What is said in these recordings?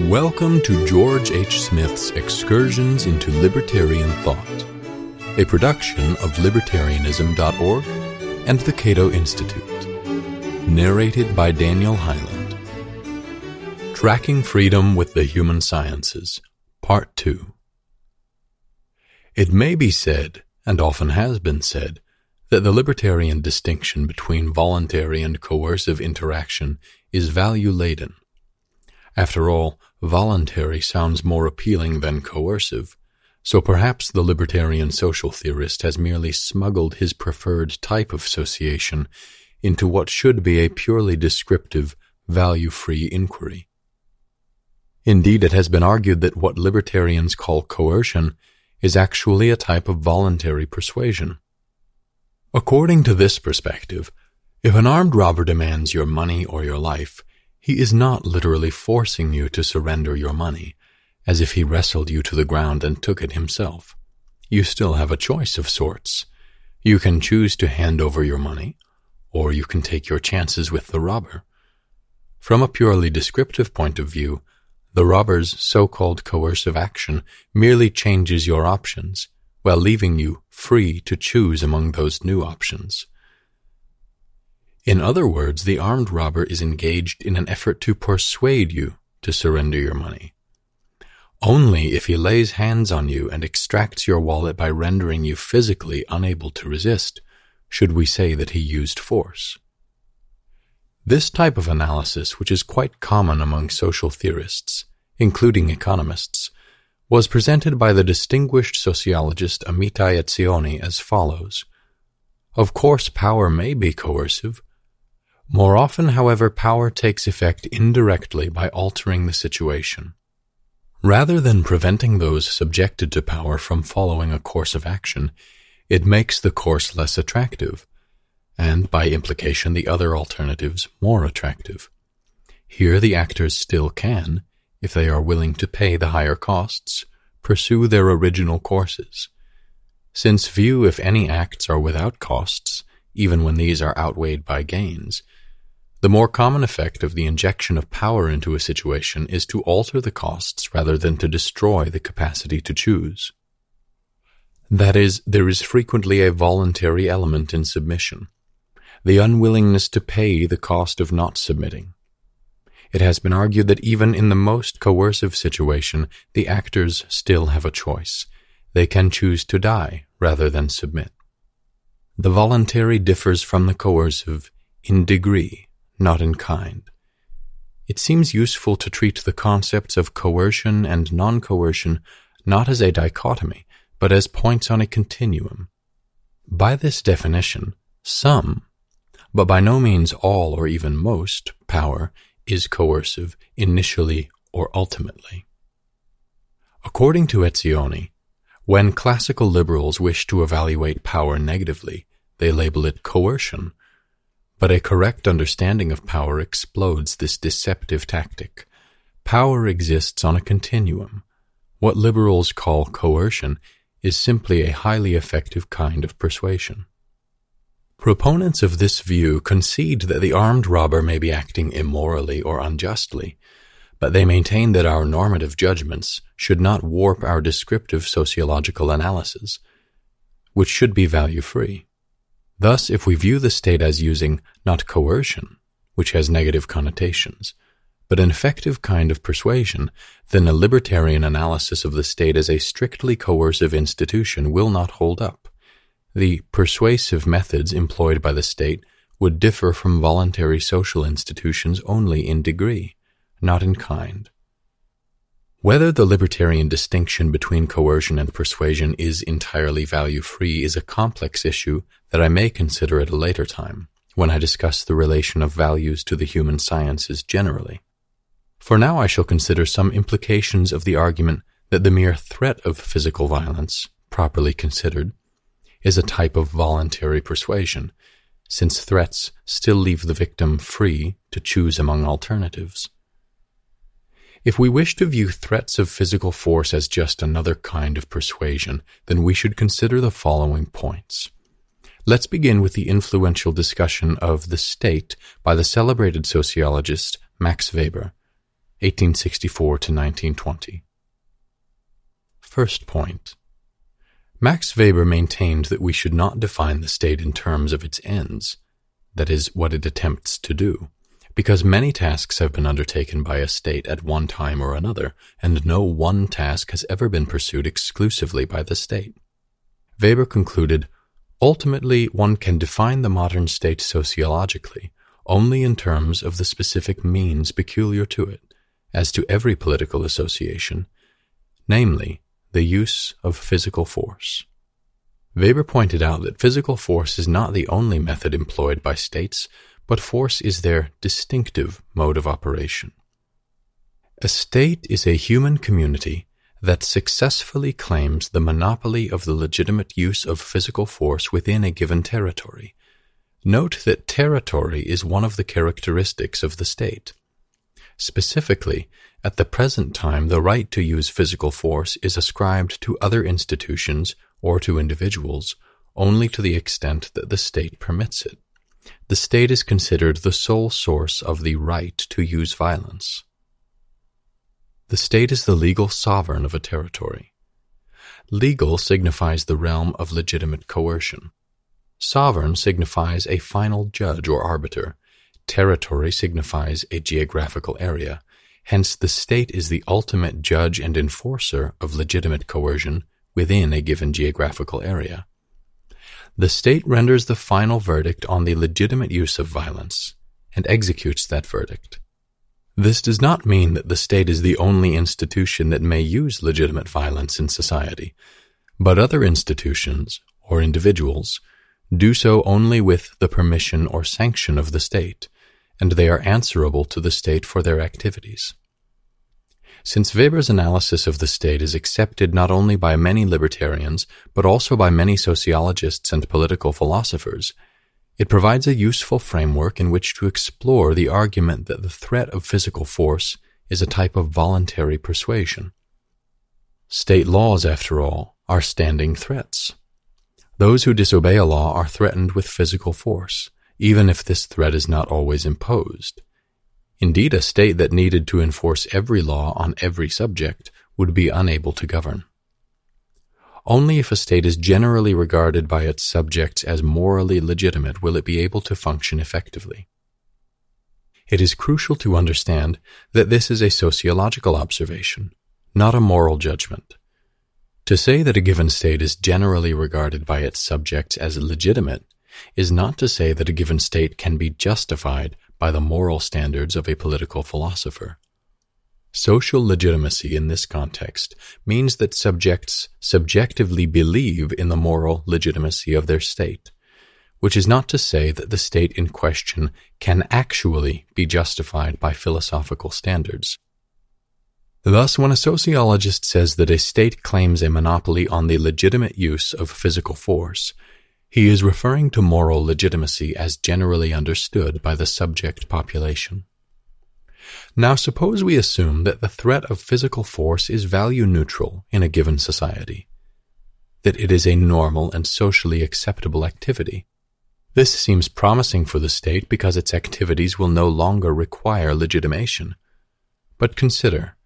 Welcome to George H. Smith's Excursions into Libertarian Thought, a production of libertarianism.org and the Cato Institute. Narrated by Daniel Hyland. Tracking Freedom with the Human Sciences, Part 2. It may be said, and often has been said, that the libertarian distinction between voluntary and coercive interaction is value laden. After all, voluntary sounds more appealing than coercive, so perhaps the libertarian social theorist has merely smuggled his preferred type of association into what should be a purely descriptive, value-free inquiry. Indeed, it has been argued that what libertarians call coercion is actually a type of voluntary persuasion. According to this perspective, if an armed robber demands your money or your life, he is not literally forcing you to surrender your money, as if he wrestled you to the ground and took it himself. You still have a choice of sorts. You can choose to hand over your money, or you can take your chances with the robber. From a purely descriptive point of view, the robber's so-called coercive action merely changes your options, while leaving you free to choose among those new options. In other words, the armed robber is engaged in an effort to persuade you to surrender your money. Only if he lays hands on you and extracts your wallet by rendering you physically unable to resist should we say that he used force. This type of analysis, which is quite common among social theorists, including economists, was presented by the distinguished sociologist Amitai Etzioni as follows. Of course, power may be coercive, more often, however, power takes effect indirectly by altering the situation. Rather than preventing those subjected to power from following a course of action, it makes the course less attractive, and by implication the other alternatives more attractive. Here the actors still can, if they are willing to pay the higher costs, pursue their original courses. Since few, if any, acts are without costs, even when these are outweighed by gains, the more common effect of the injection of power into a situation is to alter the costs rather than to destroy the capacity to choose. That is, there is frequently a voluntary element in submission, the unwillingness to pay the cost of not submitting. It has been argued that even in the most coercive situation, the actors still have a choice. They can choose to die rather than submit. The voluntary differs from the coercive in degree not in kind. It seems useful to treat the concepts of coercion and non-coercion not as a dichotomy, but as points on a continuum. By this definition, some, but by no means all or even most, power is coercive initially or ultimately. According to Etzioni, when classical liberals wish to evaluate power negatively, they label it coercion but a correct understanding of power explodes this deceptive tactic. Power exists on a continuum. What liberals call coercion is simply a highly effective kind of persuasion. Proponents of this view concede that the armed robber may be acting immorally or unjustly, but they maintain that our normative judgments should not warp our descriptive sociological analysis, which should be value free. Thus, if we view the state as using not coercion, which has negative connotations, but an effective kind of persuasion, then a libertarian analysis of the state as a strictly coercive institution will not hold up. The persuasive methods employed by the state would differ from voluntary social institutions only in degree, not in kind. Whether the libertarian distinction between coercion and persuasion is entirely value-free is a complex issue that I may consider at a later time, when I discuss the relation of values to the human sciences generally. For now I shall consider some implications of the argument that the mere threat of physical violence, properly considered, is a type of voluntary persuasion, since threats still leave the victim free to choose among alternatives. If we wish to view threats of physical force as just another kind of persuasion, then we should consider the following points. Let's begin with the influential discussion of the state by the celebrated sociologist Max Weber. 1864 to 1920. First point. Max Weber maintained that we should not define the state in terms of its ends, that is, what it attempts to do, because many tasks have been undertaken by a state at one time or another, and no one task has ever been pursued exclusively by the state. Weber concluded, ultimately one can define the modern state sociologically only in terms of the specific means peculiar to it, as to every political association, namely, the use of physical force. Weber pointed out that physical force is not the only method employed by states, but force is their distinctive mode of operation. A state is a human community that successfully claims the monopoly of the legitimate use of physical force within a given territory. Note that territory is one of the characteristics of the state. Specifically, at the present time, the right to use physical force is ascribed to other institutions or to individuals only to the extent that the state permits it. The state is considered the sole source of the right to use violence. The state is the legal sovereign of a territory. Legal signifies the realm of legitimate coercion. Sovereign signifies a final judge or arbiter. Territory signifies a geographical area. Hence, the state is the ultimate judge and enforcer of legitimate coercion within a given geographical area. The state renders the final verdict on the legitimate use of violence and executes that verdict. This does not mean that the state is the only institution that may use legitimate violence in society, but other institutions or individuals do so only with the permission or sanction of the state, and they are answerable to the state for their activities. Since Weber's analysis of the state is accepted not only by many libertarians, but also by many sociologists and political philosophers, it provides a useful framework in which to explore the argument that the threat of physical force is a type of voluntary persuasion. State laws, after all, are standing threats. Those who disobey a law are threatened with physical force, even if this threat is not always imposed. Indeed, a state that needed to enforce every law on every subject would be unable to govern. Only if a state is generally regarded by its subjects as morally legitimate will it be able to function effectively. It is crucial to understand that this is a sociological observation, not a moral judgment. To say that a given state is generally regarded by its subjects as legitimate is not to say that a given state can be justified by the moral standards of a political philosopher. Social legitimacy in this context means that subjects subjectively believe in the moral legitimacy of their state, which is not to say that the state in question can actually be justified by philosophical standards. Thus, when a sociologist says that a state claims a monopoly on the legitimate use of physical force, he is referring to moral legitimacy as generally understood by the subject population. Now, suppose we assume that the threat of physical force is value neutral in a given society, that it is a normal and socially acceptable activity. This seems promising for the state because its activities will no longer require legitimation. But consider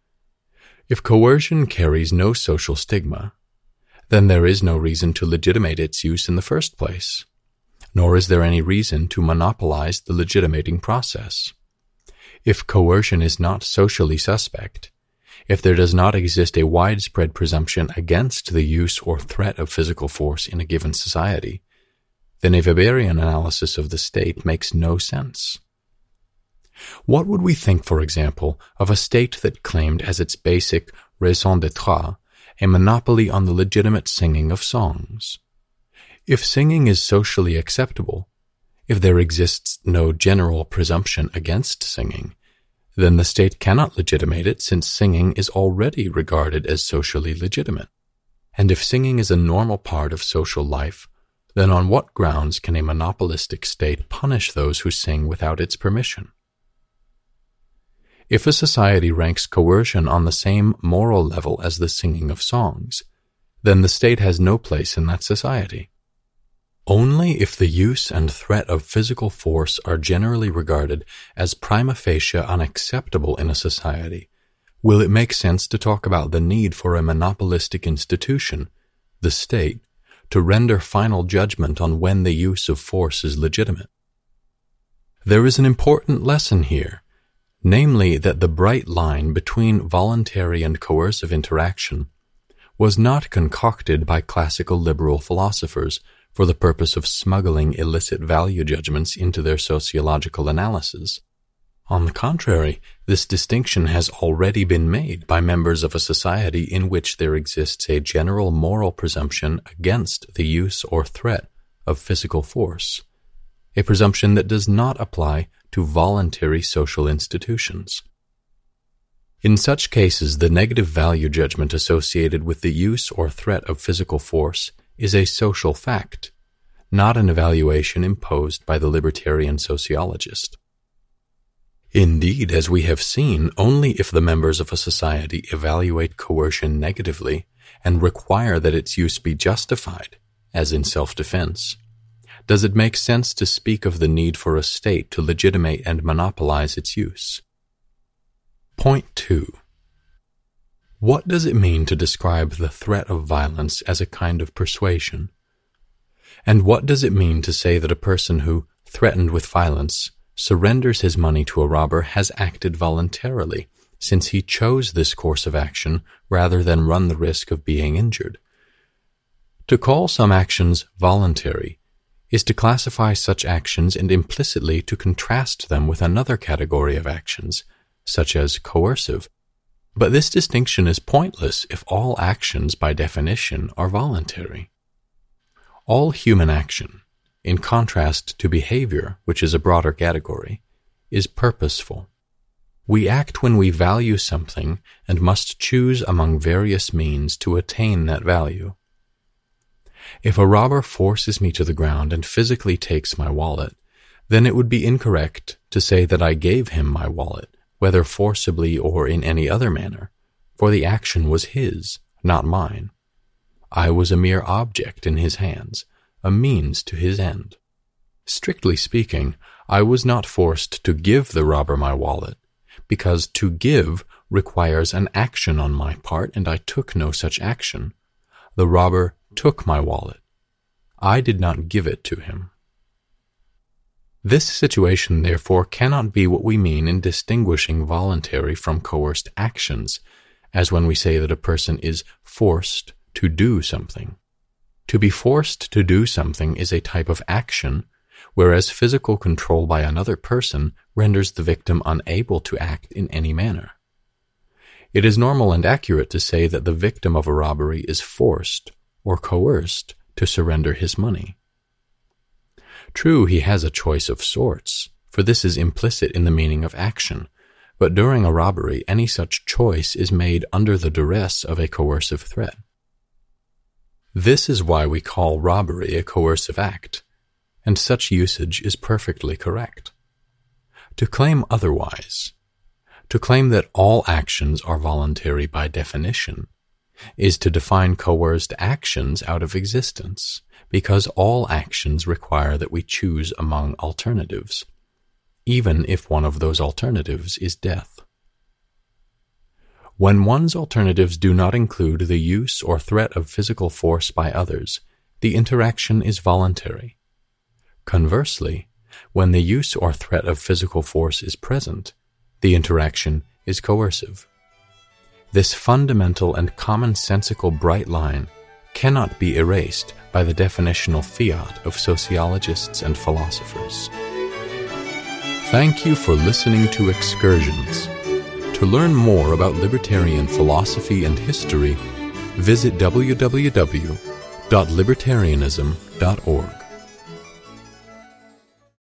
if coercion carries no social stigma, then there is no reason to legitimate its use in the first place, nor is there any reason to monopolize the legitimating process. If coercion is not socially suspect, if there does not exist a widespread presumption against the use or threat of physical force in a given society, then a Weberian analysis of the state makes no sense. What would we think, for example, of a state that claimed as its basic raison d'etre a monopoly on the legitimate singing of songs? If singing is socially acceptable, if there exists no general presumption against singing, then the state cannot legitimate it since singing is already regarded as socially legitimate. And if singing is a normal part of social life, then on what grounds can a monopolistic state punish those who sing without its permission? If a society ranks coercion on the same moral level as the singing of songs, then the state has no place in that society. Only if the use and threat of physical force are generally regarded as prima facie unacceptable in a society will it make sense to talk about the need for a monopolistic institution, the state, to render final judgment on when the use of force is legitimate. There is an important lesson here, namely that the bright line between voluntary and coercive interaction was not concocted by classical liberal philosophers for the purpose of smuggling illicit value judgments into their sociological analysis. On the contrary, this distinction has already been made by members of a society in which there exists a general moral presumption against the use or threat of physical force, a presumption that does not apply to voluntary social institutions. In such cases, the negative value judgment associated with the use or threat of physical force is a social fact, not an evaluation imposed by the libertarian sociologist. Indeed, as we have seen, only if the members of a society evaluate coercion negatively and require that its use be justified, as in self-defense, does it make sense to speak of the need for a state to legitimate and monopolize its use. Point 2. What does it mean to describe the threat of violence as a kind of persuasion? And what does it mean to say that a person who, threatened with violence, surrenders his money to a robber has acted voluntarily, since he chose this course of action rather than run the risk of being injured? To call some actions voluntary is to classify such actions and implicitly to contrast them with another category of actions, such as coercive. But this distinction is pointless if all actions by definition are voluntary. All human action, in contrast to behavior, which is a broader category, is purposeful. We act when we value something and must choose among various means to attain that value. If a robber forces me to the ground and physically takes my wallet, then it would be incorrect to say that I gave him my wallet, whether forcibly or in any other manner, for the action was his, not mine. I was a mere object in his hands, a means to his end. Strictly speaking, I was not forced to give the robber my wallet, because to give requires an action on my part, and I took no such action. The robber took my wallet. I did not give it to him. This situation, therefore, cannot be what we mean in distinguishing voluntary from coerced actions, as when we say that a person is forced to do something. To be forced to do something is a type of action, whereas physical control by another person renders the victim unable to act in any manner. It is normal and accurate to say that the victim of a robbery is forced or coerced to surrender his money. True, he has a choice of sorts, for this is implicit in the meaning of action, but during a robbery any such choice is made under the duress of a coercive threat. This is why we call robbery a coercive act, and such usage is perfectly correct. To claim otherwise, to claim that all actions are voluntary by definition, is to define coerced actions out of existence, because all actions require that we choose among alternatives, even if one of those alternatives is death. When one's alternatives do not include the use or threat of physical force by others, the interaction is voluntary. Conversely, when the use or threat of physical force is present, the interaction is coercive. This fundamental and commonsensical bright line cannot be erased by the definitional fiat of sociologists and philosophers. Thank you for listening to Excursions. To learn more about libertarian philosophy and history, visit www.libertarianism.org.